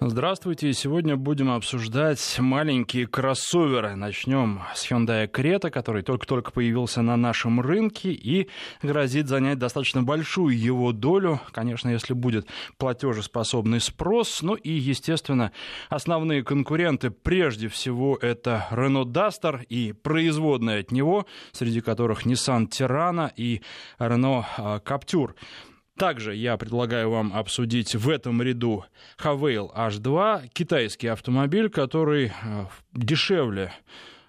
Здравствуйте. Сегодня будем обсуждать маленькие кроссоверы. Начнем с Hyundai Creta, который только-только появился на нашем рынке и грозит занять достаточно большую его долю, конечно, если будет платежеспособный спрос. Ну и, естественно, основные конкуренты прежде всего это Renault Duster и производные от него, среди которых Nissan Tirana и Renault Captur. Также я предлагаю вам обсудить в этом ряду Havail H2, китайский автомобиль, который э, дешевле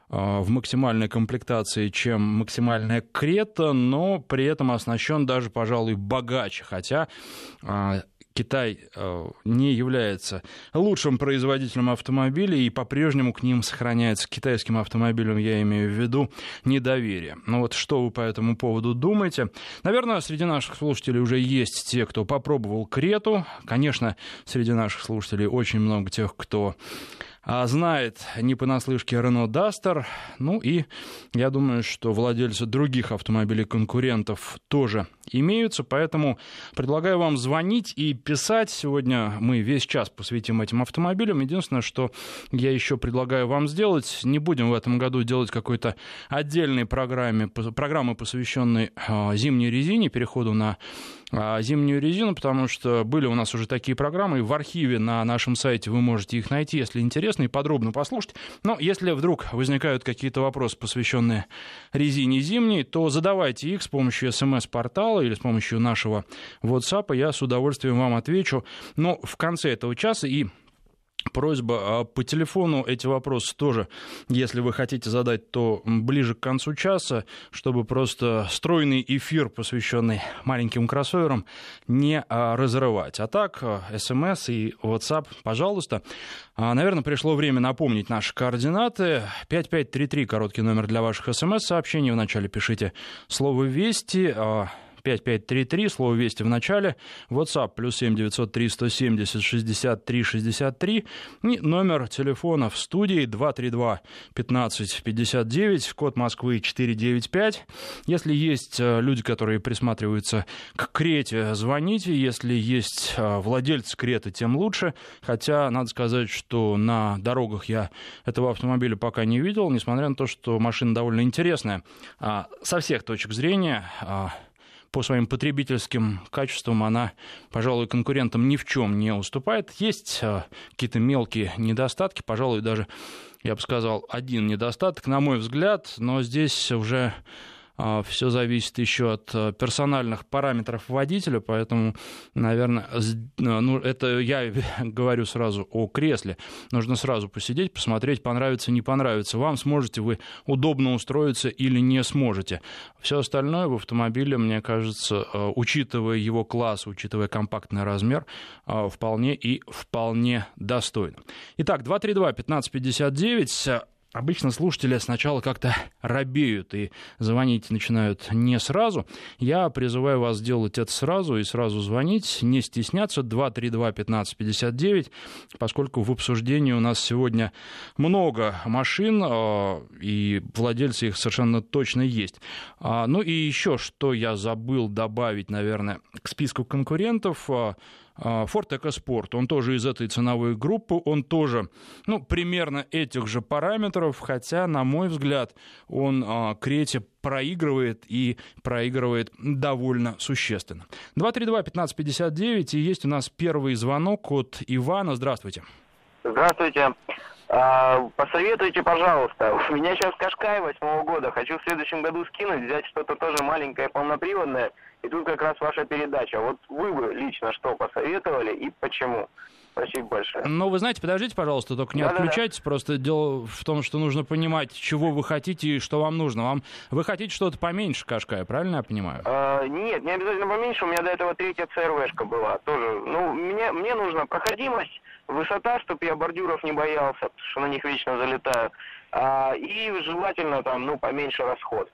э, в максимальной комплектации, чем максимальная Крета, но при этом оснащен даже, пожалуй, богаче, хотя э, Китай э, не является лучшим производителем автомобилей, и по-прежнему к ним сохраняется китайским автомобилям, я имею в виду, недоверие. Ну вот что вы по этому поводу думаете? Наверное, среди наших слушателей уже есть те, кто попробовал Крету. Конечно, среди наших слушателей очень много тех, кто знает не понаслышке Рено Дастер. Ну и я думаю, что владельцы других автомобилей конкурентов тоже имеются, поэтому предлагаю вам звонить и писать. Сегодня мы весь час посвятим этим автомобилям. Единственное, что я еще предлагаю вам сделать, не будем в этом году делать какой-то отдельной программе, программы, посвященной а, зимней резине, переходу на а, зимнюю резину, потому что были у нас уже такие программы, в архиве на нашем сайте вы можете их найти, если интересно, и подробно послушать. Но если вдруг возникают какие-то вопросы, посвященные резине зимней, то задавайте их с помощью смс-портала или с помощью нашего WhatsApp, я с удовольствием вам отвечу. Но в конце этого часа и Просьба а по телефону эти вопросы тоже, если вы хотите задать, то ближе к концу часа, чтобы просто стройный эфир, посвященный маленьким кроссоверам, не а, разрывать. А так, смс и WhatsApp, пожалуйста. А, наверное, пришло время напомнить наши координаты. 5533, короткий номер для ваших смс-сообщений. Вначале пишите слово «Вести», 5533, слово «Вести» в начале, WhatsApp плюс 7 903 170 63 63 и номер телефона в студии 232 15 59, код Москвы 495. Если есть э, люди, которые присматриваются к Крете, звоните. Если есть э, владельцы Креты, тем лучше. Хотя, надо сказать, что на дорогах я этого автомобиля пока не видел, несмотря на то, что машина довольно интересная. А, со всех точек зрения а, по своим потребительским качествам она, пожалуй, конкурентам ни в чем не уступает. Есть э, какие-то мелкие недостатки, пожалуй, даже, я бы сказал, один недостаток, на мой взгляд, но здесь уже Все зависит еще от э, персональных параметров водителя, поэтому, наверное, э, ну, это я говорю сразу о кресле. Нужно сразу посидеть, посмотреть, понравится, не понравится. Вам сможете вы удобно устроиться или не сможете. Все остальное в автомобиле, мне кажется, э, учитывая его класс, учитывая компактный размер, вполне и вполне достойно. Итак, 232-1559 Обычно слушатели сначала как-то робеют и звонить начинают не сразу. Я призываю вас сделать это сразу и сразу звонить, не стесняться. 232-1559, поскольку в обсуждении у нас сегодня много машин, а, и владельцы их совершенно точно есть. А, ну и еще, что я забыл добавить, наверное, к списку конкурентов а, – Ford EcoSport, он тоже из этой ценовой группы, он тоже, ну, примерно этих же параметров, хотя, на мой взгляд, он а, Крете проигрывает и проигрывает довольно существенно. 232-1559, и есть у нас первый звонок от Ивана. Здравствуйте. Здравствуйте. А, посоветуйте, пожалуйста. У меня сейчас Кашкай восьмого года. Хочу в следующем году скинуть, взять что-то тоже маленькое, полноприводное – и тут как раз ваша передача. Вот вы бы лично что посоветовали и почему? Спасибо большое. Ну, вы знаете, подождите, пожалуйста, только не да, отключайтесь. Да, да. Просто дело в том, что нужно понимать, чего вы хотите и что вам нужно. Вам Вы хотите что-то поменьше Кашкая, правильно я понимаю? А, нет, не обязательно поменьше. У меня до этого третья ЦРВшка была. Тоже. Ну, мне, мне нужна проходимость, высота, чтобы я бордюров не боялся, потому что на них вечно залетаю. А, и желательно там, ну, поменьше расход.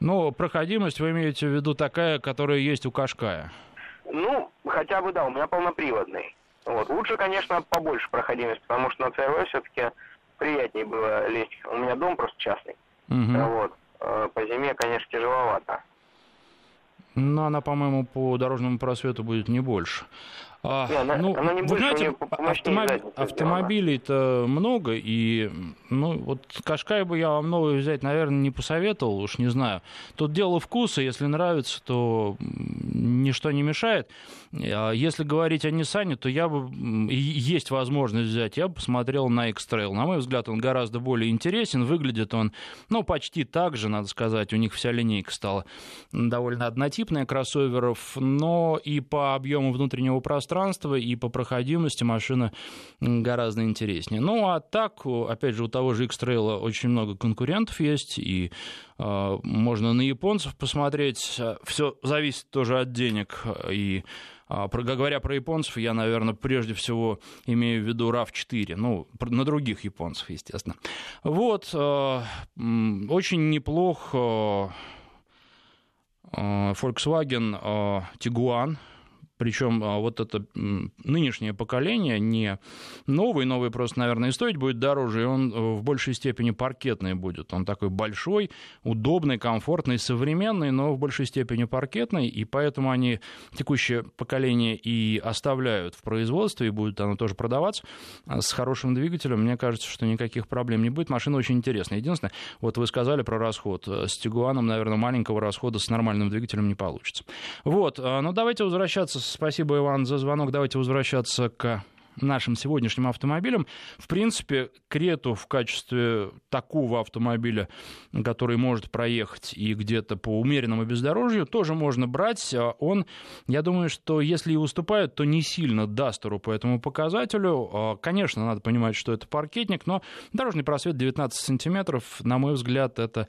Ну, проходимость вы имеете в виду такая, которая есть у Кашкая? Ну, хотя бы да, у меня полноприводный. Вот. Лучше, конечно, побольше проходимость, потому что на ЦРВ все-таки приятнее было лезть. У меня дом просто частный. Угу. Вот. А по зиме, конечно, тяжеловато. Но она, по-моему, по дорожному просвету будет не больше. А, не, она, ну, она не вы знаете, автомоб... автомобилей-то много, и ну, вот Кашкай бы я вам новый взять, наверное, не посоветовал, уж не знаю. Тут дело вкуса, если нравится, то ничто не мешает. А если говорить о Nissan, то я бы, есть возможность взять, я бы посмотрел на X-Trail. На мой взгляд, он гораздо более интересен, выглядит он, ну, почти так же, надо сказать, у них вся линейка стала довольно однотипная кроссоверов, но и по объему внутреннего пространства, и по проходимости машина гораздо интереснее. Ну, а так, опять же, у того же X-Trail очень много конкурентов есть, и э, можно на японцев посмотреть. Все зависит тоже от денег и а, говоря про японцев, я, наверное, прежде всего имею в виду RAV4, ну, на других японцев, естественно. Вот, а, очень неплох Volkswagen Tiguan, причем а, вот это нынешнее поколение не новый, новый просто, наверное, и стоить будет дороже, и он э, в большей степени паркетный будет. Он такой большой, удобный, комфортный, современный, но в большей степени паркетный, и поэтому они текущее поколение и оставляют в производстве, и будет оно тоже продаваться а с хорошим двигателем. Мне кажется, что никаких проблем не будет. Машина очень интересная. Единственное, вот вы сказали про расход. С Тигуаном, наверное, маленького расхода с нормальным двигателем не получится. Вот, а, но давайте возвращаться Спасибо, Иван, за звонок. Давайте возвращаться к нашим сегодняшним автомобилям. В принципе, Крету в качестве такого автомобиля, который может проехать и где-то по умеренному бездорожью, тоже можно брать. Он, я думаю, что если и уступает, то не сильно Дастеру по этому показателю. Конечно, надо понимать, что это паркетник, но дорожный просвет 19 сантиметров, на мой взгляд, это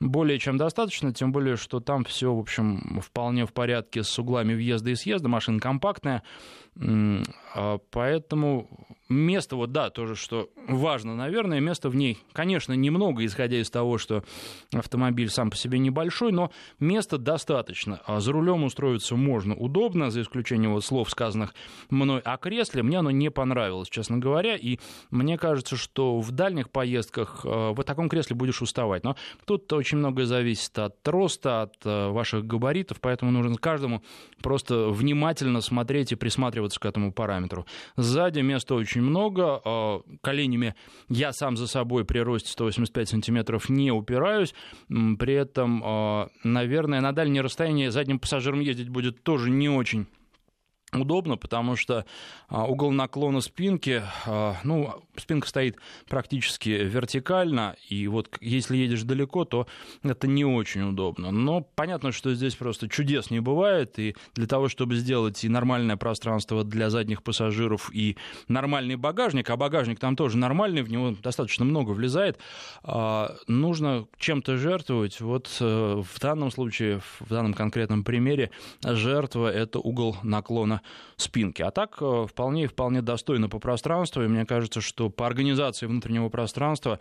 более чем достаточно, тем более, что там все, в общем, вполне в порядке с углами въезда и съезда, машина компактная, а, поэтому место, вот да, тоже, что важно, наверное, места в ней, конечно, немного, исходя из того, что автомобиль сам по себе небольшой, но места достаточно. А за рулем устроиться можно удобно, за исключением вот слов, сказанных мной о кресле. Мне оно не понравилось, честно говоря, и мне кажется, что в дальних поездках а, в таком кресле будешь уставать. Но тут очень многое зависит от роста, от а, ваших габаритов, поэтому нужно каждому просто внимательно смотреть и присматривать присматриваться к этому параметру. Сзади места очень много, а, коленями я сам за собой при росте 185 сантиметров не упираюсь, при этом, а, наверное, на дальнее расстояние задним пассажиром ездить будет тоже не очень удобно, потому что а, угол наклона спинки, а, ну, спинка стоит практически вертикально, и вот если едешь далеко, то это не очень удобно. Но понятно, что здесь просто чудес не бывает, и для того, чтобы сделать и нормальное пространство для задних пассажиров, и нормальный багажник, а багажник там тоже нормальный, в него достаточно много влезает, а, нужно чем-то жертвовать. Вот э, в данном случае, в данном конкретном примере, жертва — это угол наклона спинки. А так э, вполне вполне достойно по пространству. И мне кажется, что по организации внутреннего пространства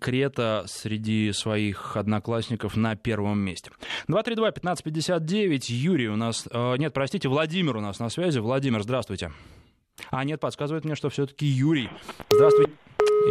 Крета среди своих одноклассников на первом месте. 232-1559. Юрий у нас... Э, нет, простите, Владимир у нас на связи. Владимир, здравствуйте. А, нет, подсказывает мне, что все-таки Юрий. Здравствуйте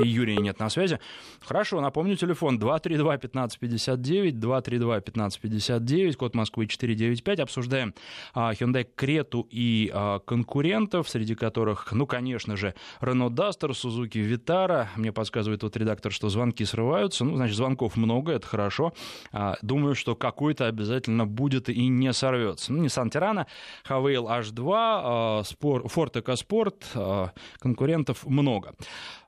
и Юрия нет на связи. Хорошо, напомню, телефон 232-1559, 232-1559, код Москвы 495. Обсуждаем а, Hyundai Крету и а, конкурентов, среди которых, ну, конечно же, Renault Duster, Suzuki Vitara. Мне подсказывает вот редактор, что звонки срываются. Ну, значит, звонков много, это хорошо. А, думаю, что какой-то обязательно будет и не сорвется. Ну, Nissan Tirana, Havail H2, а, Ford EcoSport, а, конкурентов много.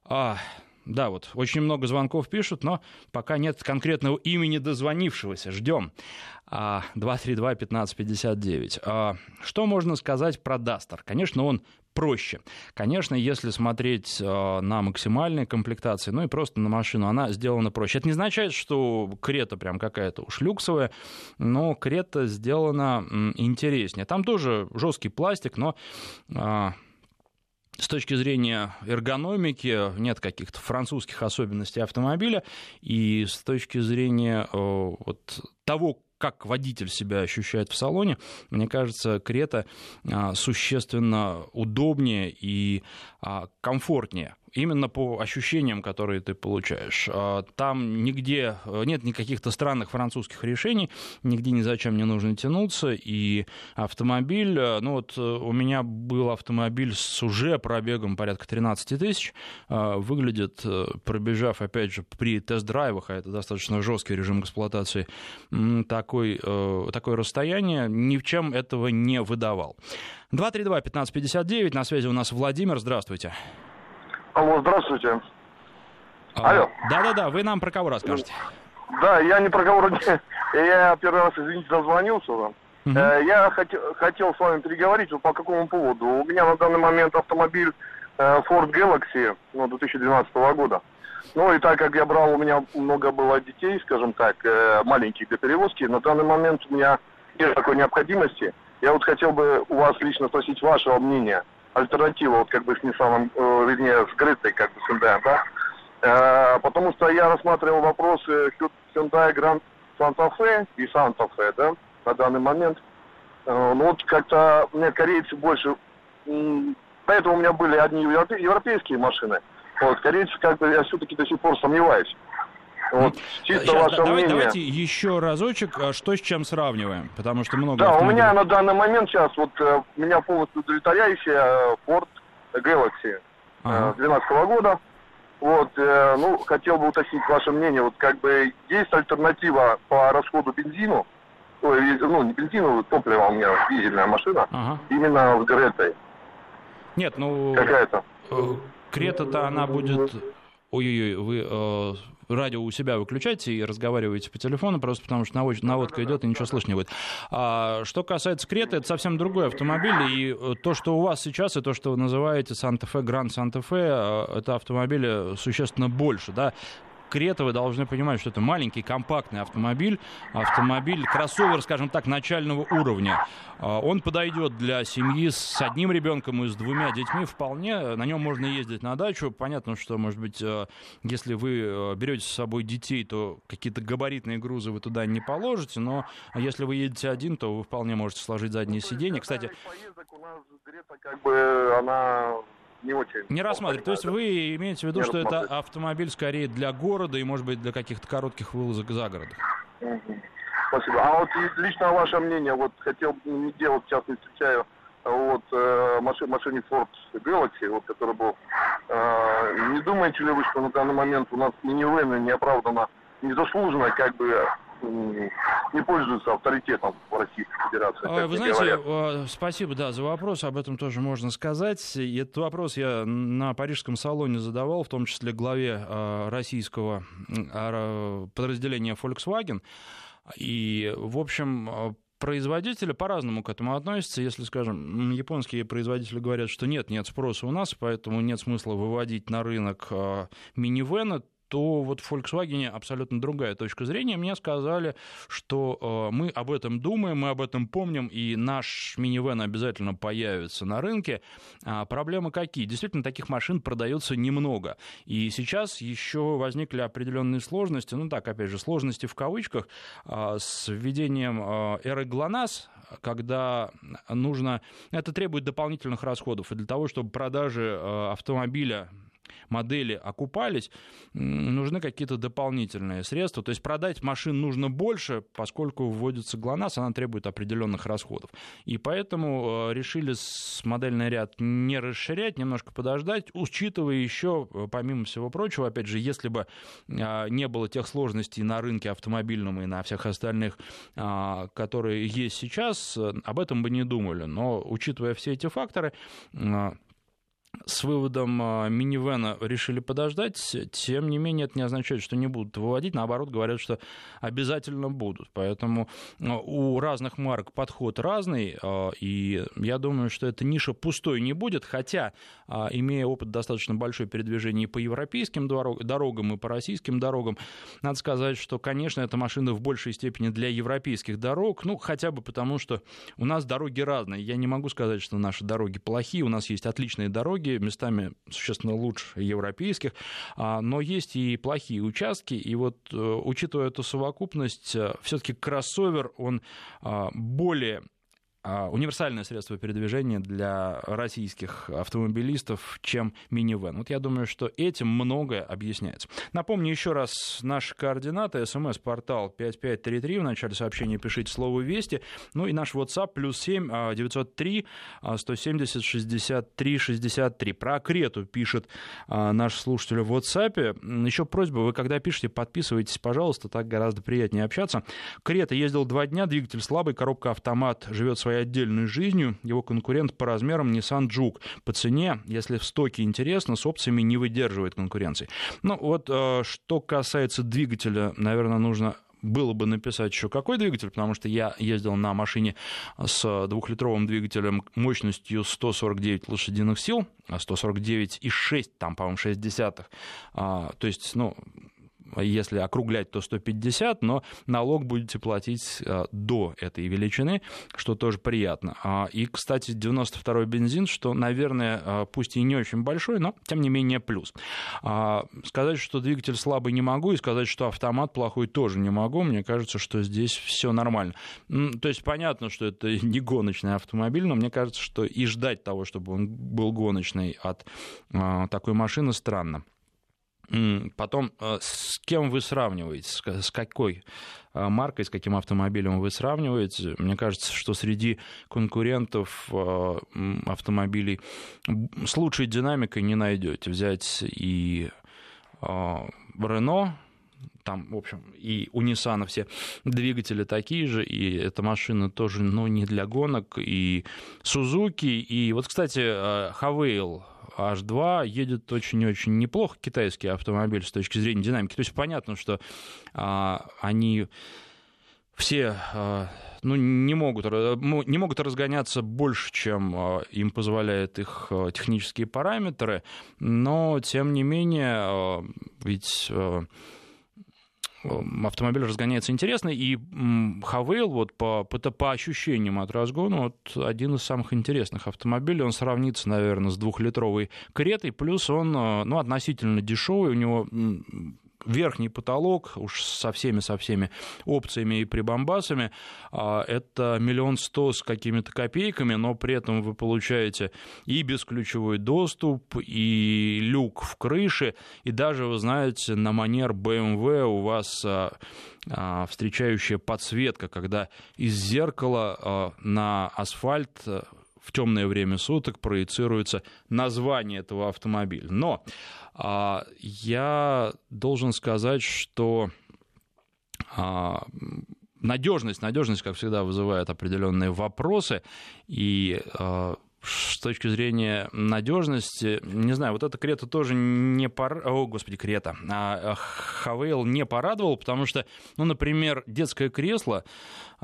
А, да, вот очень много звонков пишут, но пока нет конкретного имени дозвонившегося. Ждем. 232-1559. А, что можно сказать про Дастер? Конечно, он проще. Конечно, если смотреть а, на максимальные комплектации, ну и просто на машину, она сделана проще. Это не означает, что Крета прям какая-то уж люксовая, но Крета сделана интереснее. Там тоже жесткий пластик, но а, с точки зрения эргономики нет каких-то французских особенностей автомобиля, и с точки зрения э, вот, того, как водитель себя ощущает в салоне, мне кажется, Крета а, существенно удобнее и а, комфортнее. Именно по ощущениям, которые ты получаешь. А, там нигде э, нет никаких-то странных французских решений, нигде ни зачем не нужно тянуться, и автомобиль, э, ну вот э, у меня был автомобиль с уже пробегом порядка 13 тысяч, выглядит, пробежав, опять же, при тест-драйвах, а это достаточно жесткий режим эксплуатации, такой, такое расстояние, ни в чем этого не выдавал. 232-1559, на связи у нас Владимир, здравствуйте. Алло, здравствуйте. А, Алло. Да-да-да, вы нам про кого расскажете? Да, я не про кого... Я первый раз, извините, дозвонился вам. Угу. Я хотел, хотел с вами переговорить вот по какому поводу. У меня на данный момент автомобиль э, Ford Galaxy ну, 2012 года. Ну и так как я брал, у меня много было детей, скажем так, э, маленьких для перевозки, на данный момент у меня нет такой необходимости. Я вот хотел бы у вас лично спросить вашего мнения – альтернатива, вот как бы с Nissan, э, вернее, с Грицей, как бы с Hyundai, да? Э, потому что я рассматривал вопросы Hyundai Grand Santa Fe и Santa Fe, да, на данный момент. Э, ну вот как-то мне корейцы больше... Поэтому у меня были одни европейские машины. Вот, корейцы как бы я все-таки до сих пор сомневаюсь. Вот, чисто Сейчас, ваше давай, мнение. Давайте еще разочек, а что с чем сравниваем, потому что много... Да, автомобилей. у меня на данный момент сейчас вот э, меня полностью удовлетворяющая Ford Galaxy ага. 2012 -го года. Вот, э, ну, хотел бы уточнить ваше мнение, вот как бы есть альтернатива по расходу бензину, ой, ну, не бензину, топливо у меня дизельная машина, ага. именно с Гретой. Нет, ну... Какая-то? Крета-то она будет... Ой-ой-ой, вы э, радио у себя выключайте и разговаривайте по телефону, просто потому что наводка идет и ничего слышно не будет. А, что касается Крета, это совсем другой автомобиль, и э, то, что у вас сейчас, и то, что вы называете Санта-Фе, Гранд Санта-Фе, это автомобили существенно больше, да, Крета, вы должны понимать, что это маленький компактный автомобиль, автомобиль, кроссовер, скажем так, начального уровня. А, он подойдет для семьи с одним ребенком и с двумя детьми вполне. На нем можно ездить на дачу. Понятно, что, может быть, э, если вы э, берете с собой детей, то какие-то габаритные грузы вы туда не положите, но если вы едете один, то вы вполне можете сложить заднее сиденье. Кстати, как бы она не очень. Не рассматривать. То есть вы имеете в виду, что это автомобиль скорее для города и, может быть, для каких-то коротких вылазок за город? Спасибо. А вот лично ваше мнение, вот хотел не делать, сейчас не встречаю вот э, машин, машине Ford Galaxy, вот, который был. Э, не думаете ли вы, что на данный момент у нас минивены неоправданно, незаслуженно как бы не пользуются авторитетом в Российской Федерации. Вы знаете, говорят. спасибо, да, за вопрос, об этом тоже можно сказать. И этот вопрос я на парижском салоне задавал, в том числе главе а, российского а, подразделения Volkswagen. И, в общем, а, производители по-разному к этому относятся. Если, скажем, японские производители говорят, что нет, нет спроса у нас, поэтому нет смысла выводить на рынок минивены, то вот в Volkswagen абсолютно другая точка зрения. Мне сказали, что э, мы об этом думаем, мы об этом помним, и наш минивэн обязательно появится на рынке. А проблемы какие? Действительно, таких машин продается немного. И сейчас еще возникли определенные сложности, ну так, опять же, сложности в кавычках, э, с введением э, эры ГЛОНАСС, когда нужно... Это требует дополнительных расходов. И для того, чтобы продажи автомобиля модели окупались, нужны какие-то дополнительные средства. То есть продать машин нужно больше, поскольку вводится ГЛОНАСС, она требует определенных расходов. И поэтому э, решили модельный ряд не расширять, немножко подождать, учитывая еще, э, помимо всего прочего, опять же, если бы э, не было тех сложностей на рынке автомобильном и на всех остальных, которые есть сейчас, об этом бы не думали. Но учитывая все эти факторы, с выводом а, минивэна решили подождать, тем не менее это не означает, что не будут выводить, наоборот говорят, что обязательно будут. Поэтому а, у разных марок подход разный, а, и я думаю, что эта ниша пустой не будет, хотя, имея опыт достаточно большой передвижения по европейским дорогам и по российским дорогам, надо сказать, что, конечно, эта машина в большей степени для европейских дорог, ну, хотя бы потому, что у нас дороги разные. Я не могу сказать, что наши дороги плохие, у нас есть отличные дороги, дороги, местами существенно лучше европейских, а, но есть и плохие участки, и вот э, учитывая эту совокупность, э, все-таки кроссовер, он а, более универсальное средство передвижения для российских автомобилистов, чем минивэн. Вот я думаю, что этим многое объясняется. Напомню еще раз наши координаты. СМС-портал 5533. В начале сообщения пишите слово «Вести». Ну и наш WhatsApp плюс 7 903 170 63 63. Про Крету пишет а, наш слушатель в WhatsApp. Еще просьба, вы когда пишете, подписывайтесь, пожалуйста, так гораздо приятнее общаться. Крета ездил два дня, двигатель слабый, коробка автомат живет своей отдельной жизнью. Его конкурент по размерам Nissan Juke. По цене, если в стоке интересно, с опциями не выдерживает конкуренции. Ну вот, э, что касается двигателя, наверное, нужно было бы написать еще какой двигатель, потому что я ездил на машине с двухлитровым двигателем мощностью 149 лошадиных сил, 149,6, там, по-моему, 6 десятых. А, то есть, ну, если округлять, то 150, но налог будете платить э, до этой величины, что тоже приятно. А, и, кстати, 92-й бензин, что, наверное, э, пусть и не очень большой, но, тем не менее, плюс. А, сказать, что двигатель слабый не могу, и сказать, что автомат плохой тоже не могу. Мне кажется, что здесь все нормально. То есть понятно, что это не гоночный автомобиль, но мне кажется, что и ждать того, чтобы он был гоночный от а, такой машины, странно. Потом, э, с кем вы сравниваете, с какой э, маркой, с каким автомобилем вы сравниваете? Мне кажется, что среди конкурентов э, автомобилей с лучшей динамикой не найдете. Взять и Рено, там, в общем, и у Nissan все двигатели такие же, и эта машина тоже, ну, не для гонок, и Сузуки, и вот, кстати, Хавейл H2 едет очень-очень неплохо китайский автомобиль с точки зрения динамики. То есть понятно, что а, они все а, ну, не, могут, не могут разгоняться больше, чем а, им позволяют их а, технические параметры, но тем не менее, ведь автомобиль разгоняется интересно, и Хавейл вот по, по, по ощущениям от разгона вот один из самых интересных автомобилей, он сравнится, наверное, с двухлитровой Кретой, плюс он ну, относительно дешевый, у него верхний потолок, уж со всеми, со всеми опциями и прибамбасами, а, это миллион сто с какими-то копейками, но при этом вы получаете и бесключевой доступ, и люк в крыше, и даже, вы знаете, на манер BMW у вас а, а, встречающая подсветка, когда из зеркала на асфальт в темное время суток проецируется название этого автомобиля. Но а, я должен сказать, что а, надежность, надежность, как всегда, вызывает определенные вопросы, и а, с точки зрения надежности, не знаю, вот эта Крета тоже не пор... О, господи, Крета. А Хавейл не порадовал, потому что, ну, например, детское кресло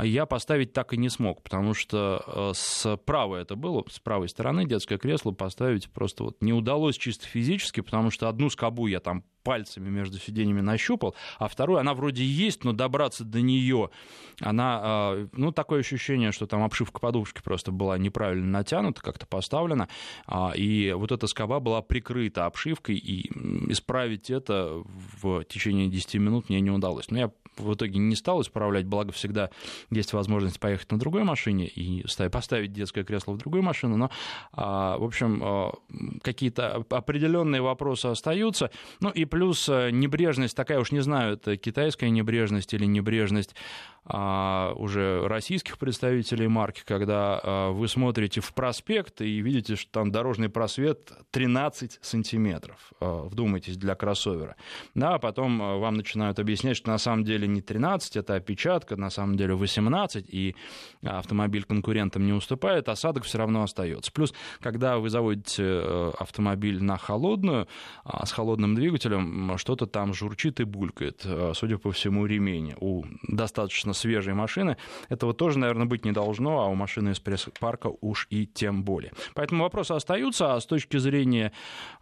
я поставить так и не смог, потому что э, с правой это было, с правой стороны детское кресло поставить просто вот не удалось чисто физически, потому что одну скобу я там пальцами между сиденьями нащупал, а вторую, она вроде есть, но добраться до нее, она, а, ну, такое ощущение, что там обшивка подушки просто была неправильно натянута, как-то поставлена, а, и вот эта скоба была прикрыта обшивкой, и исправить это в течение 10 минут мне не удалось. Но я в итоге не стал исправлять, благо всегда есть возможность поехать на другой машине и поставить детское кресло в другую машину, но, а, в общем, какие-то определенные вопросы остаются, ну и плюс э, небрежность, такая уж не знаю, это китайская небрежность или небрежность а, уже российских представителей марки, когда а, вы смотрите в проспект и видите, что там дорожный просвет 13 сантиметров. А, вдумайтесь, для кроссовера. Да, а потом вам начинают объяснять, что на самом деле не 13, это опечатка, на самом деле 18, и автомобиль конкурентам не уступает, осадок все равно остается. Плюс, когда вы заводите э, автомобиль на холодную, с холодным двигателем, что-то там журчит и булькает, судя по всему, ремень. У достаточно свежие машины. Этого тоже, наверное, быть не должно, а у машины из пресс-парка уж и тем более. Поэтому вопросы остаются, а с точки зрения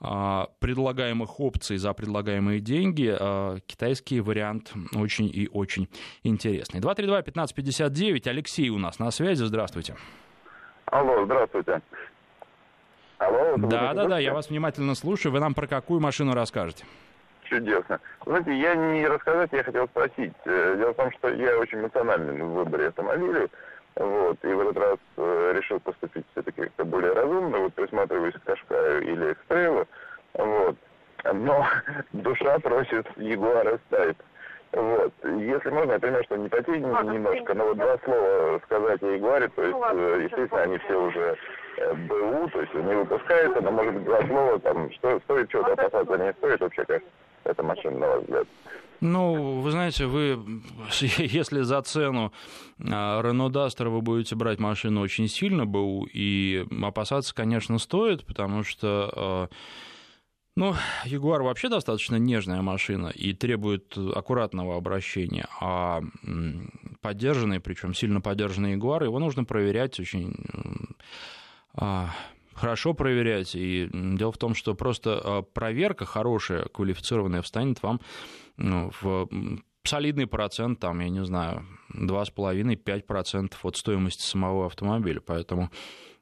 а, предлагаемых опций за предлагаемые деньги, а, китайский вариант очень и очень интересный. 232-1559, Алексей у нас на связи, здравствуйте. Алло, здравствуйте. Алло, да, да, да, я вас внимательно слушаю. Вы нам про какую машину расскажете? Чудесно. Знаете, я не рассказать, я хотел спросить. Э, дело в том, что я очень эмоциональный в выборе автомобилей. Вот, и в этот раз э, решил поступить все-таки как-то более разумно, вот присматриваюсь к Кашкаю или к Трейлу, вот. Но душа просит Ягуара ставить. Вот. Если можно, я понимаю, что не потень немножко, но вот два слова сказать о Ягуаре, то есть, э, естественно, они все уже э, БУ, то есть не выпускаются, но, может быть, два слова, там, что стоит чего-то опасаться, не стоит вообще, как эта машина, на ваш взгляд? Ну, вы знаете, вы, если за цену Рено Дастер вы будете брать машину очень сильно, БУ, и опасаться, конечно, стоит, потому что а, ну, Ягуар вообще достаточно нежная машина и требует аккуратного обращения, а поддержанный, причем сильно поддержанный Ягуар, его нужно проверять очень а, хорошо проверять. И дело в том, что просто а, проверка хорошая, квалифицированная, встанет вам ну, в солидный процент, там, я не знаю, 2,5-5% от стоимости самого автомобиля. Поэтому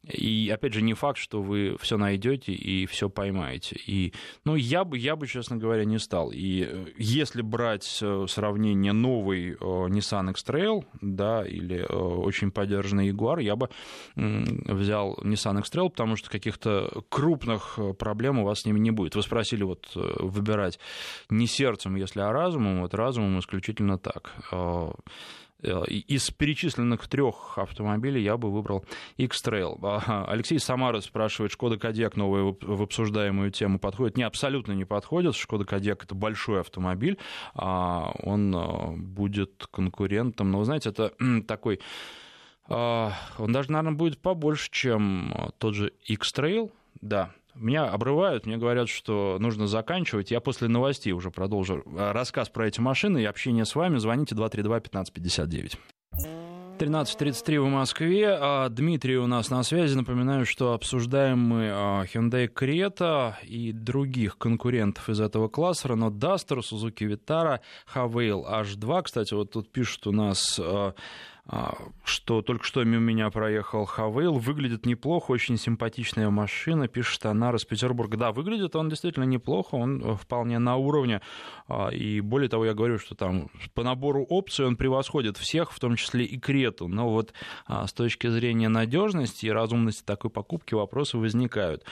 и опять же, не факт, что вы все найдете и все поймаете. И, ну, я бы, я бы, честно говоря, не стал. И э, если брать э, сравнение новый э, Nissan X-Trail, да, или очень поддержанный Jaguar, я бы взял Nissan X-Trail, потому что каких-то крупных проблем у вас с ними не будет. Вы спросили вот выбирать не сердцем, если а разумом, вот разумом исключительно так. Э, из перечисленных трех автомобилей я бы выбрал X-Trail. Алексей Самара спрашивает, Шкода Кодиак новая в обсуждаемую тему подходит? Не, абсолютно не подходит. Шкода Кодиак это большой автомобиль, а он э, будет конкурентом. Но вы знаете, это такой э, он даже, наверное, будет побольше, чем тот же X-Trail, да, меня обрывают, мне говорят, что нужно заканчивать. Я после новостей уже продолжу рассказ про эти машины и общение с вами. Звоните 232-1559. 13.33 в Москве. А, Дмитрий у нас на связи. Напоминаю, что обсуждаем мы а, Hyundai Creta и других конкурентов из этого класса. Renault Duster, Suzuki Vitara, Havail H2. Кстати, вот тут пишут у нас а, что только что мимо меня проехал Хавейл. Выглядит неплохо, очень симпатичная машина, пишет она из Петербурга. Да, выглядит он действительно неплохо, он э, вполне на уровне. А, и более того, я говорю, что там по набору опций он превосходит всех, в том числе и Крету. Но вот а, с точки зрения надежности и разумности такой покупки вопросы возникают.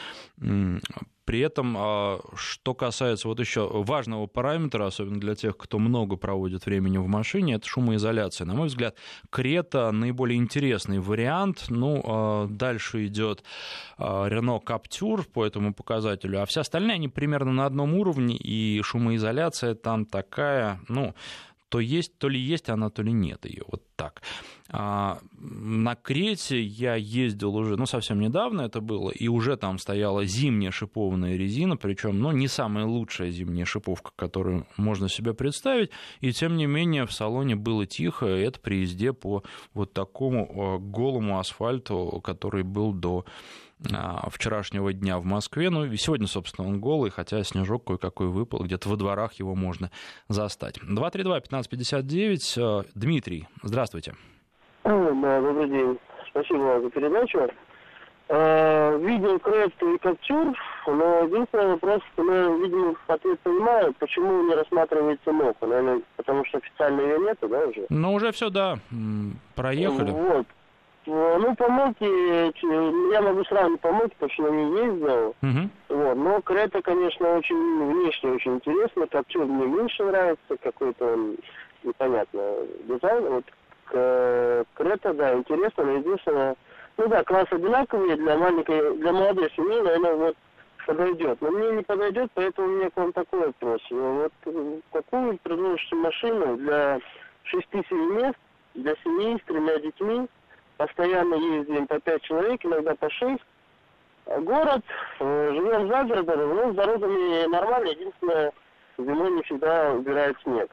При этом, а, что касается вот еще важного параметра, особенно для тех, кто много проводит времени в машине, это шумоизоляция. На мой взгляд, Крета наиболее интересный вариант. Ну, а, дальше идет Renault Captur по этому показателю, а все остальные, они примерно на одном уровне, и шумоизоляция там такая, ну, то есть, то ли есть она, то ли нет ее. Вот так. А на Крете я ездил уже, ну, совсем недавно это было, и уже там стояла зимняя шипованная резина, причем, ну, не самая лучшая зимняя шиповка, которую можно себе представить, и тем не менее в салоне было тихо, и это при езде по вот такому голому асфальту, который был до а, вчерашнего дня в Москве. Ну, и сегодня, собственно, он голый, хотя снежок кое-какой выпал, где-то во дворах его можно застать. 232-1559. Э, Дмитрий, здравствуйте. Да, добрый день. Спасибо вам за передачу. Э, видел проект и Каптюр, но единственный вопрос, что мы, видимо, ответ понимаю, почему не рассматривается МОКа. Наверное, потому что официально ее нету, да, уже? Ну, уже все, да, проехали. Вот. Э, ну, помойки, я могу сравнить помойки, потому что на ней ездил. Uh-huh. Вот. Но Крета, конечно, очень внешне очень интересно. Каптюр мне меньше нравится, какой-то он непонятно дизайн. Вот Крета, да, интересно, но единственное, ну да, класс одинаковый для маленькой, для молодой семьи, наверное, вот подойдет. Но мне не подойдет, поэтому у меня к вам такой вопрос. Вот какую предложите машину для 6-7 мест, для семьи с тремя детьми, постоянно ездим по пять человек, иногда по шесть. Город, э, живем за городом, ну, с дорогами нормально, единственное, зимой не всегда убирает снег.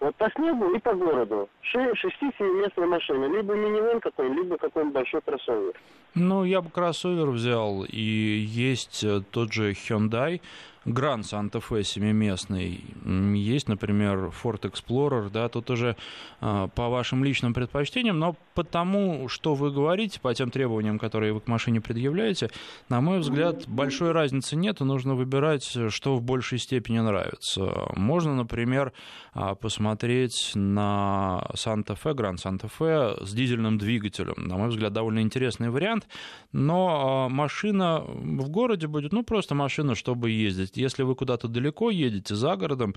Вот по снегу и по городу. Шести-семиместная машина. Либо минивэн какой, либо какой-нибудь большой кроссовер. Ну, я бы кроссовер взял, и есть э, тот же Hyundai, Гран Санта-Фе семиместный. Есть, например, Ford Explorer, да, тут уже э, по вашим личным предпочтениям, но потому, что вы говорите, по тем требованиям, которые вы к машине предъявляете, на мой взгляд, большой разницы нет, и нужно выбирать, что в большей степени нравится. Можно, например, э, посмотреть на Санта-Фе, Гран Санта-Фе с дизельным двигателем. На мой взгляд, довольно интересный вариант, но э, машина в городе будет, ну, просто машина, чтобы ездить есть, если вы куда-то далеко едете, за городом,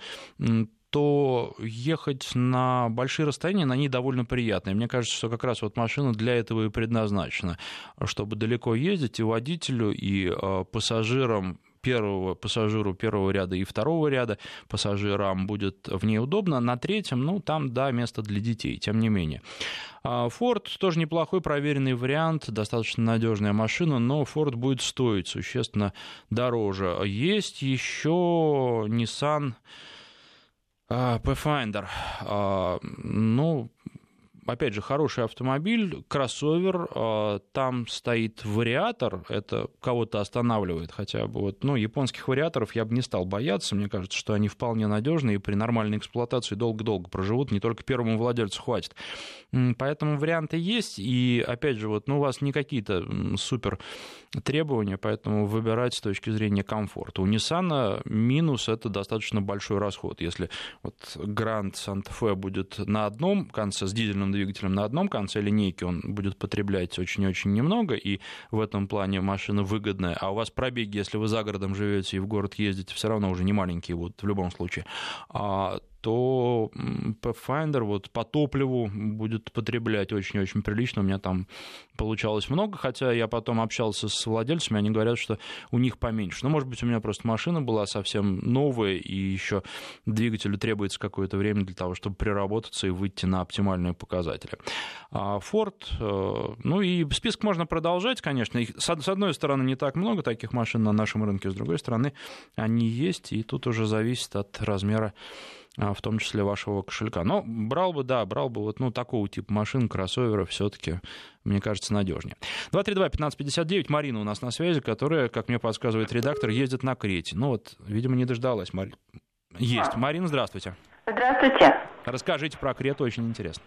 то ехать на большие расстояния на ней довольно приятно. И мне кажется, что как раз вот машина для этого и предназначена, чтобы далеко ездить и водителю, и а, пассажирам первого пассажиру первого ряда и второго ряда пассажирам будет в ней удобно. На третьем, ну, там, да, место для детей, тем не менее. Ford а, тоже неплохой проверенный вариант, достаточно надежная машина, но Ford будет стоить существенно дороже. Есть еще Nissan а, Pathfinder. А, ну, опять же, хороший автомобиль, кроссовер, а, там стоит вариатор, это кого-то останавливает хотя бы. Вот, ну, японских вариаторов я бы не стал бояться, мне кажется, что они вполне надежны и при нормальной эксплуатации долго-долго проживут, не только первому владельцу хватит. Поэтому варианты есть, и опять же, вот, ну, у вас не какие-то супер требования, поэтому выбирать с точки зрения комфорта. У Nissan минус — это достаточно большой расход. Если вот Grand Santa Fe будет на одном конце с дизельным на одном конце линейки, он будет потреблять очень-очень немного, и в этом плане машина выгодная. А у вас пробеги, если вы за городом живете и в город ездите, все равно уже не маленькие будут в любом случае. То Pathfinder вот по топливу будет потреблять очень-очень прилично. У меня там получалось много, хотя я потом общался с владельцами, они говорят, что у них поменьше. Ну, может быть, у меня просто машина была совсем новая, и еще двигателю требуется какое-то время для того, чтобы приработаться и выйти на оптимальные показатели. А Ford, э, ну и список можно продолжать, конечно. Их, с одной стороны, не так много таких машин на нашем рынке, с другой стороны, они есть, и тут уже зависит от размера в том числе вашего кошелька. Но брал бы, да, брал бы вот ну, такого типа машин, кроссовера все-таки, мне кажется, надежнее. 232-1559, Марина у нас на связи, которая, как мне подсказывает редактор, ездит на Крете. Ну вот, видимо, не дождалась. Мари... Есть. Марина, здравствуйте. Здравствуйте. Расскажите про Крету, очень интересно.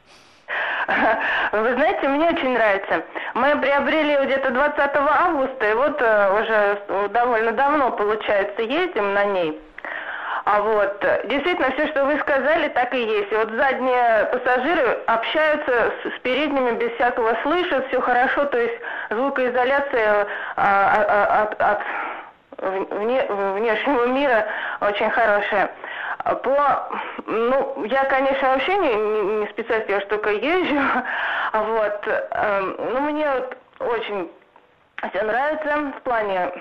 Вы знаете, мне очень нравится. Мы приобрели где-то 20 августа, и вот э, уже довольно давно, получается, ездим на ней. А вот, действительно, все, что вы сказали, так и есть. И вот задние пассажиры общаются с, с передними без всякого слышат, все хорошо, то есть звукоизоляция а, а, а, от, от вне, внешнего мира очень хорошая. По, ну, я, конечно, вообще не, не специалист, я только езжу, вот, э, ну, мне вот очень все нравится в плане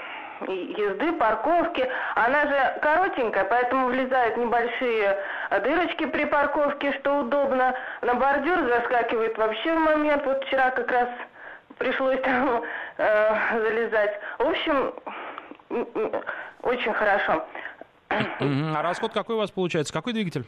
езды, парковки. Она же коротенькая, поэтому влезают небольшие дырочки при парковке, что удобно. На бордюр заскакивает вообще в момент. Вот вчера как раз пришлось там э, залезать. В общем, очень хорошо. А расход какой у вас получается? Какой двигатель?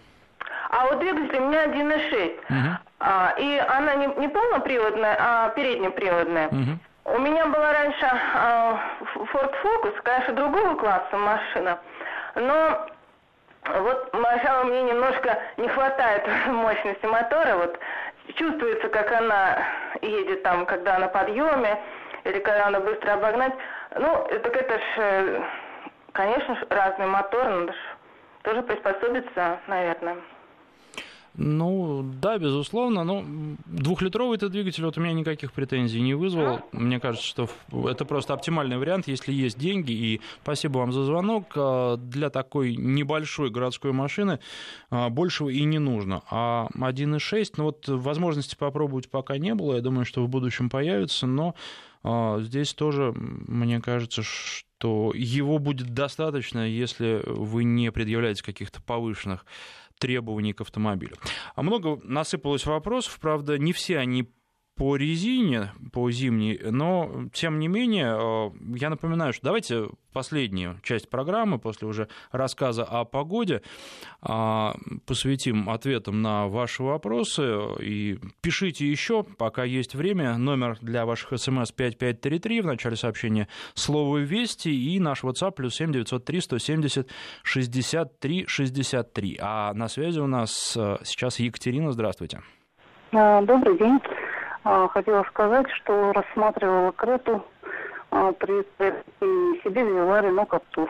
А вот двигатель у меня 1.6. Угу. А, и она не, не полноприводная, а переднеприводная. Угу. У меня была раньше э, Ford Focus, конечно, другого класса машина, но вот, пожалуй, мне немножко не хватает мощности мотора, вот чувствуется, как она едет там, когда на подъеме, или когда она быстро обогнать. Ну, так это ж, конечно, разный мотор, надо ж тоже приспособиться, наверное. Ну, да, безусловно. Но двухлитровый этот двигатель вот у меня никаких претензий не вызвал. Мне кажется, что это просто оптимальный вариант, если есть деньги. И спасибо вам за звонок. А, для такой небольшой городской машины а, большего и не нужно. А 1.6, ну вот возможности попробовать пока не было. Я думаю, что в будущем появится. Но а, здесь тоже, мне кажется, что его будет достаточно, если вы не предъявляете каких-то повышенных требований к автомобилю. А много насыпалось вопросов, правда, не все они по резине, по зимней, но, тем не менее, э, я напоминаю, что давайте последнюю часть программы, после уже рассказа о погоде, а, посвятим ответам на ваши вопросы. И пишите еще, пока есть время. Номер для ваших смс 5533 в начале сообщения слово «Вести» и наш WhatsApp плюс 7903 170 63 63. А на связи у нас э, сейчас Екатерина. Здравствуйте. А, добрый день. А, хотела сказать, что рассматривала Крету, а, при себе взяла Рено Каптур.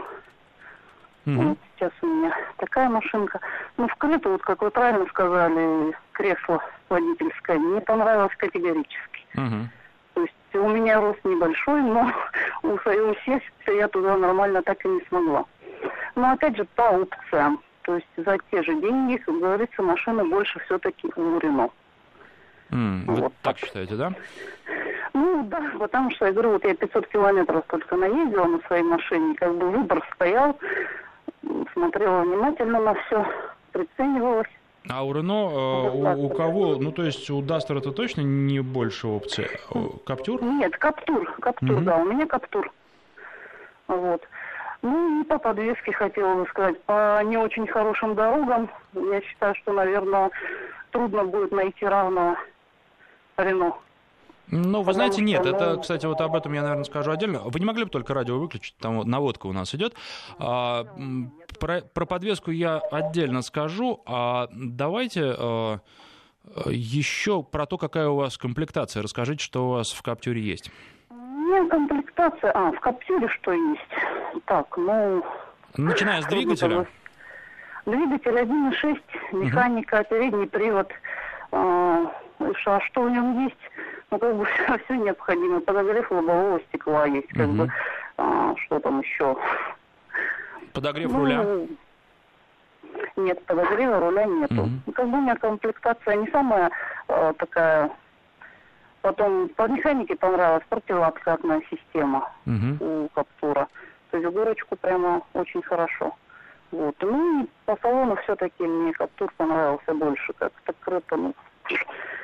Угу. Вот сейчас у меня такая машинка. Ну, в Крету, вот как вы правильно сказали, кресло водительское мне понравилось категорически. Угу. То есть у меня рост небольшой, но усесть я туда нормально так и не смогла. Но опять же по опциям. То есть за те же деньги, как говорится, машина больше все-таки у Рено. Mm, вот. Вы так считаете, да? Ну да, потому что я говорю, вот я 500 километров только наездила на своей машине, как бы выбор стоял, смотрела внимательно на все, приценивалась. А у Рено, э, у, у кого, ну то есть у Дастера это точно не больше опций? Каптюр? Нет, Каптур, Каптур, mm-hmm. да, у меня Каптур. Вот. Ну и по подвеске хотела бы сказать, по не очень хорошим дорогам, я считаю, что, наверное, трудно будет найти равного Рено. Ну, вы знаете, нет, это, кстати, вот об этом я, наверное, скажу отдельно. Вы не могли бы только радио выключить, там вот наводка у нас идет. А, про, про подвеску я отдельно скажу, а давайте а, еще про то, какая у вас комплектация. Расскажите, что у вас в Каптюре есть. Нет, комплектация... А, в Каптюре что есть? Так, ну... Начиная с двигателя? Двигатель 1.6, механика, угу. передний привод. А, что в нем есть? Ну, как бы все, все необходимо. Подогрев лобового стекла есть, как угу. бы. А, что там еще? Подогрев ну, руля? Нет, подогрева руля нету. Угу. Как бы у меня комплектация не самая а, такая... Потом по механике понравилась противооткатная система угу. у Каптура. То есть горочку прямо очень хорошо. Вот. Ну и по салону все-таки мне Каптур понравился больше, как так круто, ну,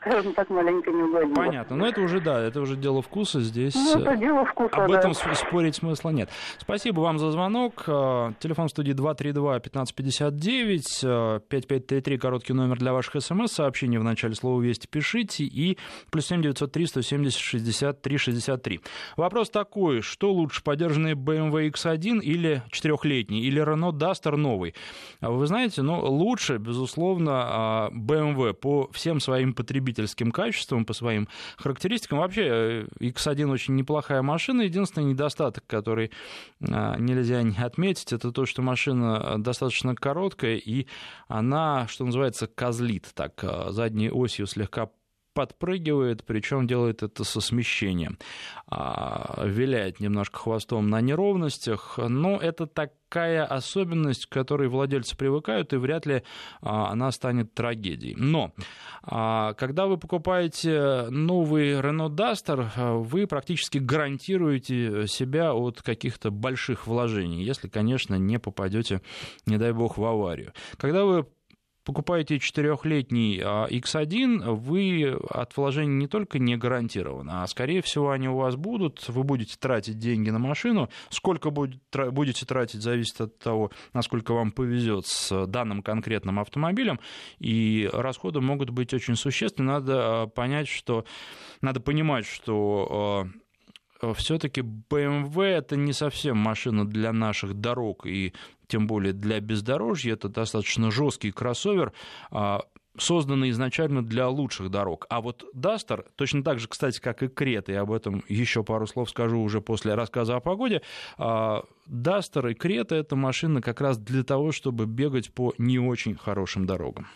скажем так, маленько не угодно. Понятно. Но это уже, да, это уже дело вкуса. Здесь ну, это дело вкуса, об этом да. спорить смысла нет. Спасибо вам за звонок. Э, телефон в студии 232-1559, 5533, э, короткий номер для ваших смс-сообщений. В начале слова «Вести» пишите. И плюс 7 903 170 63 63. Вопрос такой, что лучше, подержанный BMW X1 или четырехлетний, или Renault Duster новый? Вы знаете, ну, лучше, безусловно, BMW по всем своим потребителям потребительским качествам, по своим характеристикам. Вообще, X1 э, очень неплохая машина. Единственный недостаток, который э, нельзя не отметить, это то, что машина достаточно короткая, и она, что называется, козлит. Так, э, задней осью слегка подпрыгивает, причем делает это со смещением. А, виляет немножко хвостом на неровностях, но это такая особенность, к которой владельцы привыкают, и вряд ли а, она станет трагедией. Но а, когда вы покупаете новый Renault Duster, вы практически гарантируете себя от каких-то больших вложений, если, конечно, не попадете, не дай бог, в аварию. Когда вы покупаете четырехлетний X1, а, вы от вложений не только не гарантированы, а скорее всего они у вас будут, вы будете тратить деньги на машину. Сколько будете тратить, зависит от того, насколько вам повезет с данным конкретным автомобилем, и расходы могут быть очень существенны. Надо а, понять, что надо понимать, что а, все-таки BMW это не совсем машина для наших дорог и тем более для бездорожья. Это достаточно жесткий кроссовер, а, созданный изначально для лучших дорог. А вот Дастер, точно так же, кстати, как и Крета, и об этом еще пару слов скажу уже после рассказа о погоде, Дастер и Крета — это машины как раз для того, чтобы бегать по не очень хорошим дорогам.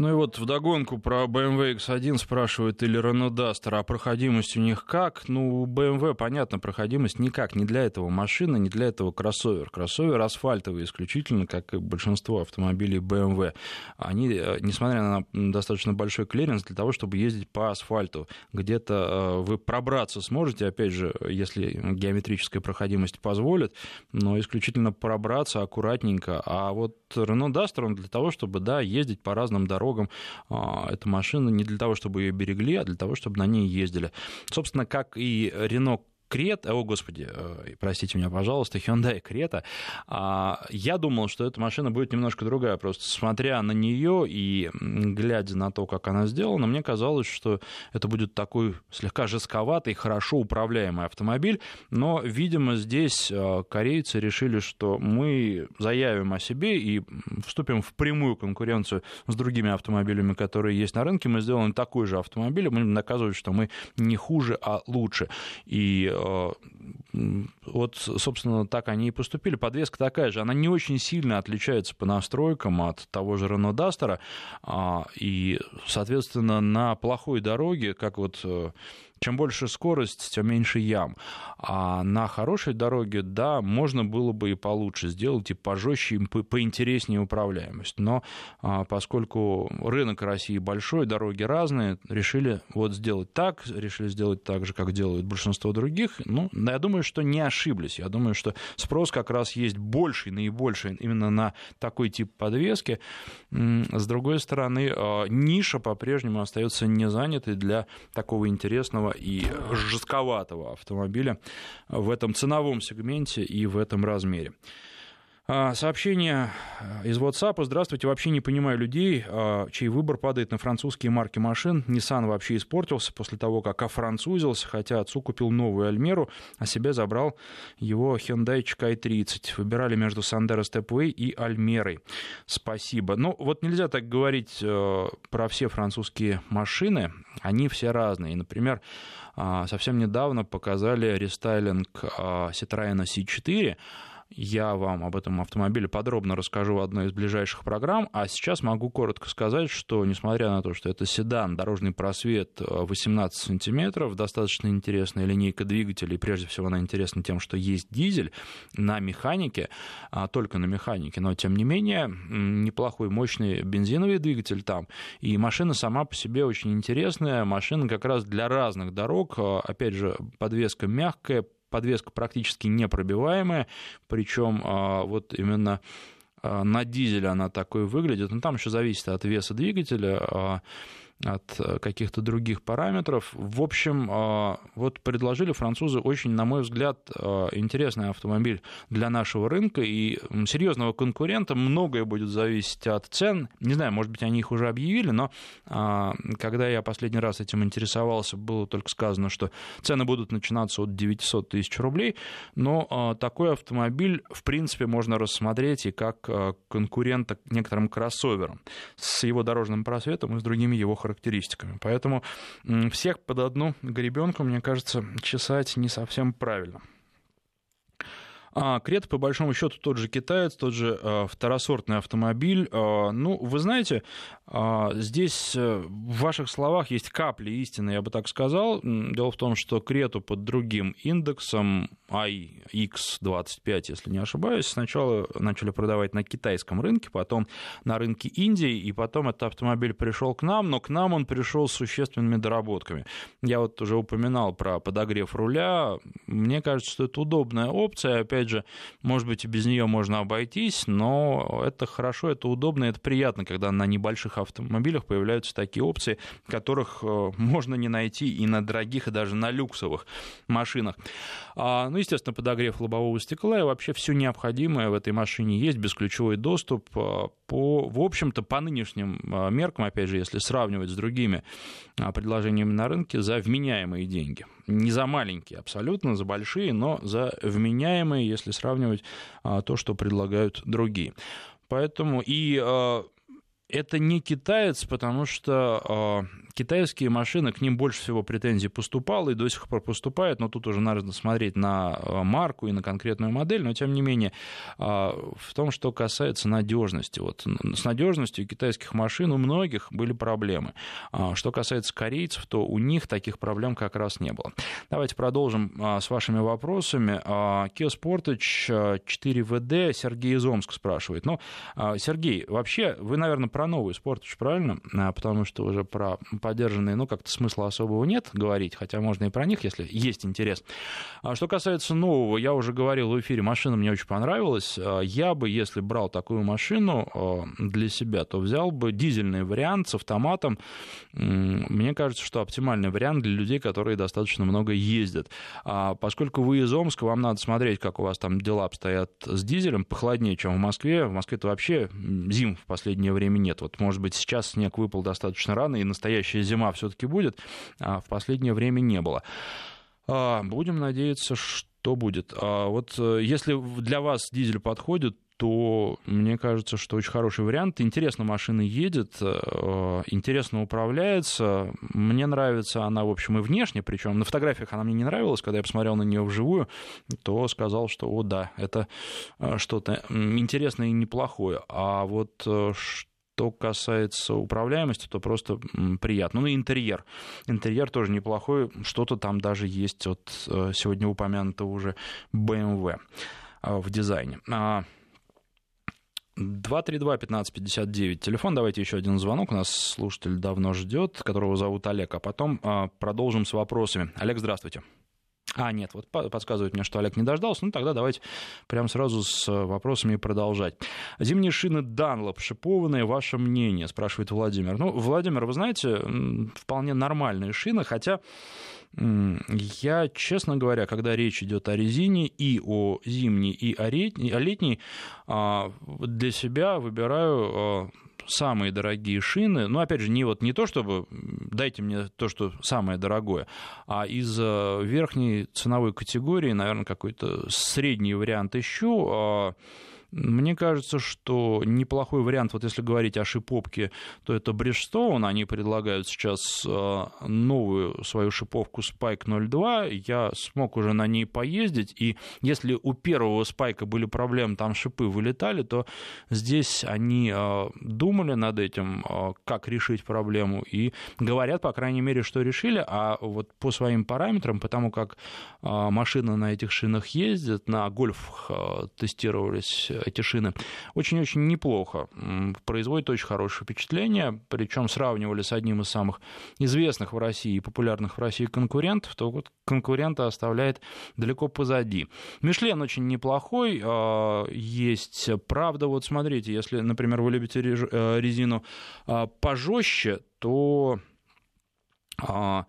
Ну и вот вдогонку про BMW X1 спрашивают или Renault Duster, а проходимость у них как? Ну, у BMW, понятно, проходимость никак, не для этого машина, не для этого кроссовер. Кроссовер асфальтовый исключительно, как и большинство автомобилей BMW. Они, э, несмотря на достаточно большой клиренс, для того, чтобы ездить по асфальту. Где-то э, вы пробраться сможете, опять же, если геометрическая проходимость позволит, но исключительно пробраться аккуратненько. А вот Renault Duster, он для того, чтобы, да, ездить по разным дорогам, дорогам эта машина не для того, чтобы ее берегли, а для того, чтобы на ней ездили. Собственно, как и Renault Creta, о господи, э, простите меня, пожалуйста, Hyundai Creta, я думал, что эта машина будет немножко другая, просто смотря на нее и глядя на то, как она сделана, мне казалось, что это будет такой слегка жестковатый, хорошо управляемый автомобиль, но, видимо, здесь э, корейцы решили, что мы заявим о себе и вступим в прямую конкуренцию с другими автомобилями, которые есть на рынке, мы сделаем такой же автомобиль, и будем доказывать, что мы не хуже, а лучше. И Э, вот, собственно, так они и поступили. Подвеска такая же. Она не очень сильно отличается по настройкам от того же Renault Duster. А, и, соответственно, на плохой дороге, как вот э, чем больше скорость, тем меньше ям. А на хорошей дороге, да, можно было бы и получше сделать, и пожестче, и поинтереснее управляемость. Но а, поскольку рынок России большой, дороги разные, решили вот сделать так, решили сделать так же, как делают большинство других. Ну, я думаю, что не ошиблись. Я думаю, что спрос как раз есть больший, наибольший именно на такой тип подвески. С другой стороны, а, ниша по-прежнему остается не занятой для такого интересного и жестковатого автомобиля в этом ценовом сегменте и в этом размере. А, сообщение э, из WhatsApp. Здравствуйте. Вообще не понимаю людей, а, чей выбор падает на французские марки машин. Nissan вообще испортился после того, как офранцузился, хотя отцу купил новую Альмеру, а себе забрал его Hyundai Qkay 30. Выбирали между Sandero Stepway и Альмерой. Спасибо. Ну, вот нельзя так говорить э, про все французские машины. Они все разные. Например, а, совсем недавно показали рестайлинг Citroёn C4, я вам об этом автомобиле подробно расскажу в одной из ближайших программ, а сейчас могу коротко сказать, что несмотря на то, что это седан, дорожный просвет 18 э, сантиметров, достаточно интересная линейка двигателей, прежде всего она интересна тем, что есть дизель на механике, а только на механике, но тем не менее неплохой мощный бензиновый двигатель там, и машина сама по себе очень интересная, машина как раз для разных дорог, э, опять же, подвеска мягкая, подвеска практически непробиваемая, причем а, вот именно а, на дизеле она такой выглядит, но там еще зависит от веса двигателя, а, от э, каких-то других параметров. В общем, э, вот предложили французы очень, на мой взгляд, э, интересный автомобиль для нашего рынка, и серьезного конкурента многое будет зависеть от цен. Не знаю, может быть, они их уже объявили, но когда я последний раз этим интересовался, было только сказано, что цены будут начинаться от 900 тысяч рублей, но такой автомобиль, в принципе, можно рассмотреть и как конкурента некоторым кроссоверам с его дорожным просветом и с другими его характеристиками характеристиками. Поэтому всех под одну гребенку, мне кажется, чесать не совсем правильно. А, Крета, по большому счету, тот же китаец, тот же а, второсортный автомобиль. А, ну, вы знаете, а, здесь э, в ваших словах есть капли истины, я бы так сказал. Дело в том, что Крету под другим индексом IX25, если не ошибаюсь, сначала начали продавать на китайском рынке, потом на рынке Индии, и потом этот автомобиль пришел к нам, но к нам он пришел с существенными доработками. Я вот уже упоминал про подогрев руля. Мне кажется, что это удобная опция. Опять же, может быть, и без нее можно обойтись, но это хорошо, это удобно, это приятно, когда на небольших автомобилях появляются такие опции, которых э, можно не найти и на дорогих, и даже на люксовых машинах. А, ну, естественно, подогрев лобового стекла и вообще все необходимое в этой машине есть, бесключевой доступ э, по, в общем-то, по нынешним э, меркам, опять же, если сравнивать с другими предложениями на рынке, за вменяемые деньги. Не за маленькие абсолютно, за большие, но за вменяемые, если сравнивать то, что предлагают другие. Поэтому и это не китаец, потому что китайские машины, к ним больше всего претензий поступало и до сих пор поступает, но тут уже надо смотреть на а, марку и на конкретную модель, но тем не менее э, в том, что касается надежности. Вот, с надежностью китайских машин у многих были проблемы. Э, что касается корейцев, то у них таких проблем как раз не было. Давайте продолжим с вашими вопросами. Kia Sportage 4WD Сергей из Омска спрашивает. Ну, Сергей, вообще, вы, наверное, про новый спорт, правильно? А, потому что уже про подержанные, ну, как-то смысла особого нет говорить, хотя можно и про них, если есть интерес. А что касается нового, я уже говорил в эфире, машина мне очень понравилась. А, я бы, если брал такую машину а, для себя, то взял бы дизельный вариант с автоматом. Мне кажется, что оптимальный вариант для людей, которые достаточно много ездят. А поскольку вы из Омска, вам надо смотреть, как у вас там дела обстоят с дизелем, похолоднее, чем в Москве. В Москве-то вообще зим в последнее время нет. Вот, может быть, сейчас снег выпал достаточно рано, и настоящая зима все-таки будет, а в последнее время не было. А, будем надеяться, что будет. А вот э, если для вас дизель подходит, то мне кажется, что очень хороший вариант. Интересно машина едет, э, интересно управляется. Мне нравится она, в общем, и внешне, причем на фотографиях она мне не нравилась, когда я посмотрел на нее вживую, то сказал, что, о, да, это э, что-то интересное и неплохое. А вот что касается управляемости, то просто приятно. Ну и интерьер. Интерьер тоже неплохой. Что-то там даже есть от э, сегодня упомянутого уже BMW в дизайне. 232-1559, телефон, давайте еще один звонок, у нас слушатель давно ждет, которого зовут Олег, а потом а, продолжим с вопросами. Олег, здравствуйте. А, нет, вот подсказывает мне, что Олег не дождался. Ну, тогда давайте прямо сразу с вопросами продолжать. Зимние шины Данлоп шипованные, ваше мнение, спрашивает Владимир. Ну, Владимир, вы знаете, вполне нормальные шины, хотя я, честно говоря, когда речь идет о резине и о зимней, и о летней, а, для себя выбираю а, самые дорогие шины, ну, опять же, не вот не то, чтобы дайте мне то, что самое дорогое, а из а, верхней ценовой категории, наверное, какой-то средний вариант ищу, мне кажется, что неплохой вариант, вот если говорить о шиповке, то это Bridgestone, они предлагают сейчас э, новую свою шиповку Spike 02, я смог уже на ней поездить, и если у первого Spike были проблемы, там шипы вылетали, то здесь они э, думали над этим, э, как решить проблему, и говорят, по крайней мере, что решили, а вот по своим параметрам, потому как машина на этих шинах ездит, на гольф тестировались эти шины, очень-очень неплохо. Производит очень хорошее впечатление, причем сравнивали с одним из самых известных в России и популярных в России конкурентов, то вот конкурента оставляет далеко позади. Мишлен очень неплохой, а, есть, правда, вот смотрите, если, например, вы любите э, резину а, пожестче, то а,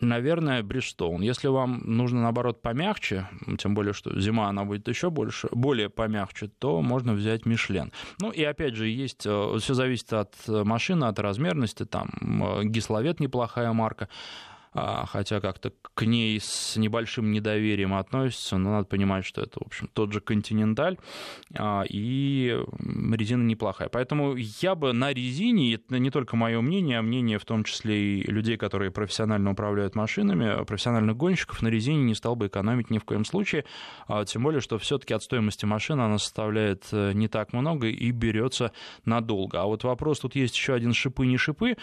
Наверное, Бриджстоун. Если вам нужно, наоборот, помягче, тем более, что зима она будет еще больше, более помягче, то можно взять Мишлен. Ну и опять же, есть, э, все зависит от машины, от размерности, там э, Гисловет неплохая марка, хотя как-то к ней с небольшим недоверием относятся, но надо понимать, что это, в общем, тот же «Континенталь», а, и резина неплохая. Поэтому я бы на резине, это не только мое мнение, а мнение в том числе и людей, которые профессионально управляют машинами, профессиональных гонщиков, на резине не стал бы экономить ни в коем случае, а, тем более, что все-таки от стоимости машины она составляет э, не так много и берется надолго. А вот вопрос, тут есть еще один шипы, не шипы,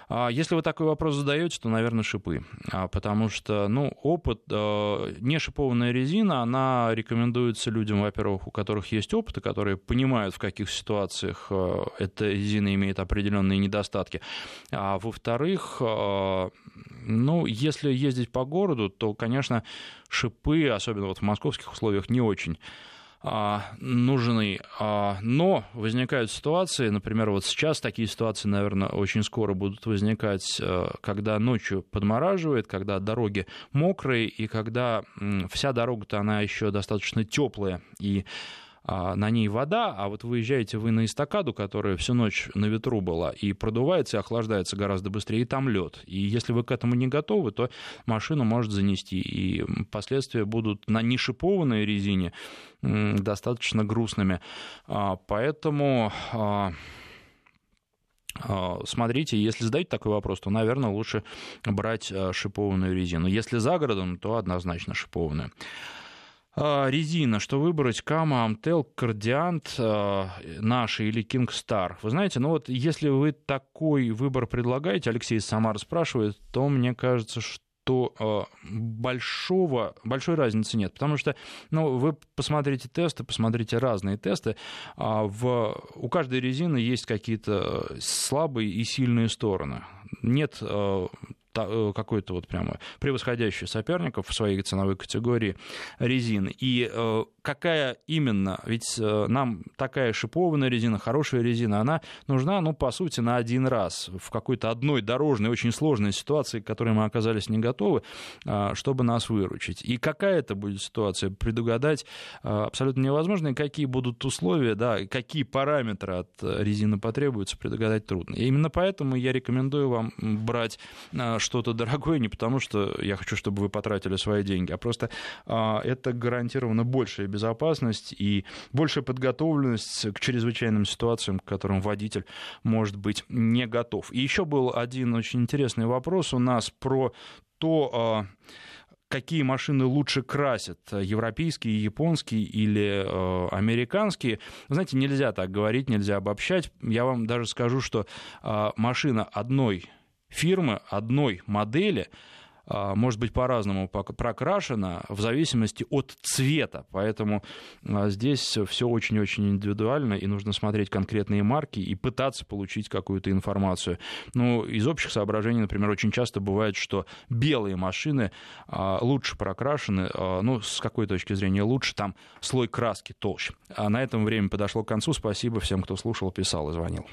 а если вы такой вопрос задаете, то, наверное, шипы. А, потому что, ну, опыт, э, не шипованная резина, она рекомендуется людям, во-первых, у которых есть опыт, и которые понимают, в каких ситуациях э, эта резина имеет определенные недостатки. А во-вторых, э, ну, если ездить по городу, то, конечно, шипы, особенно вот в московских условиях, не очень а, нужны. А, но возникают ситуации, например, вот сейчас такие ситуации, наверное, очень скоро будут возникать, э, когда ночью подмораживает, когда дороги мокрые, и когда вся дорога-то она еще достаточно теплая, и а, на ней вода, а вот выезжаете вы на эстакаду, которая всю ночь на ветру была, и продувается и охлаждается гораздо быстрее, и там лед. И если вы к этому не готовы, то машину может занести, и последствия будут на нешипованной резине достаточно грустными. А, поэтому а, смотрите, если задать такой вопрос, то, наверное, лучше брать шипованную резину. Если за городом, то однозначно шипованную. А, резина, что выбрать, Кама, Амтел, Кардиант, а, наши или Кингстар. Вы знаете, ну вот если вы такой выбор предлагаете, Алексей из Самара спрашивает, то мне кажется, что то э, большого, большой разницы нет. Потому что ну, вы посмотрите тесты, посмотрите разные тесты. А в, у каждой резины есть какие-то слабые и сильные стороны. Нет э, Э, какой-то вот прямо превосходящий соперников в своей ценовой категории резины. И э, какая именно, ведь э, нам такая шипованная резина, хорошая резина, она нужна, ну, по сути, на один раз в какой-то одной дорожной, очень сложной ситуации, к которой мы оказались не готовы, чтобы нас выручить. И какая это будет ситуация, предугадать абсолютно невозможно, и какие будут условия, да, какие параметры от резины потребуются, предугадать трудно. И именно поэтому я рекомендую вам брать что-то дорогое не потому, что я хочу, чтобы вы потратили свои деньги, а просто а, это гарантированно большая безопасность и большая подготовленность к чрезвычайным ситуациям, к которым водитель может быть не готов. И еще был один очень интересный вопрос у нас про то, а, какие машины лучше красят, европейские, японские или э, американские. знаете, нельзя так говорить, нельзя обобщать. Я вам даже скажу, что э, машина одной фирмы одной модели а, может быть по-разному прокрашена в зависимости от цвета. Поэтому а, здесь все очень-очень индивидуально, и нужно смотреть конкретные марки и пытаться получить какую-то информацию. Ну, из общих соображений, например, очень часто бывает, что белые машины а, лучше прокрашены, ну, с какой точки зрения лучше, там слой краски толще. А на этом время подошло к концу. Спасибо всем, кто слушал, писал и звонил.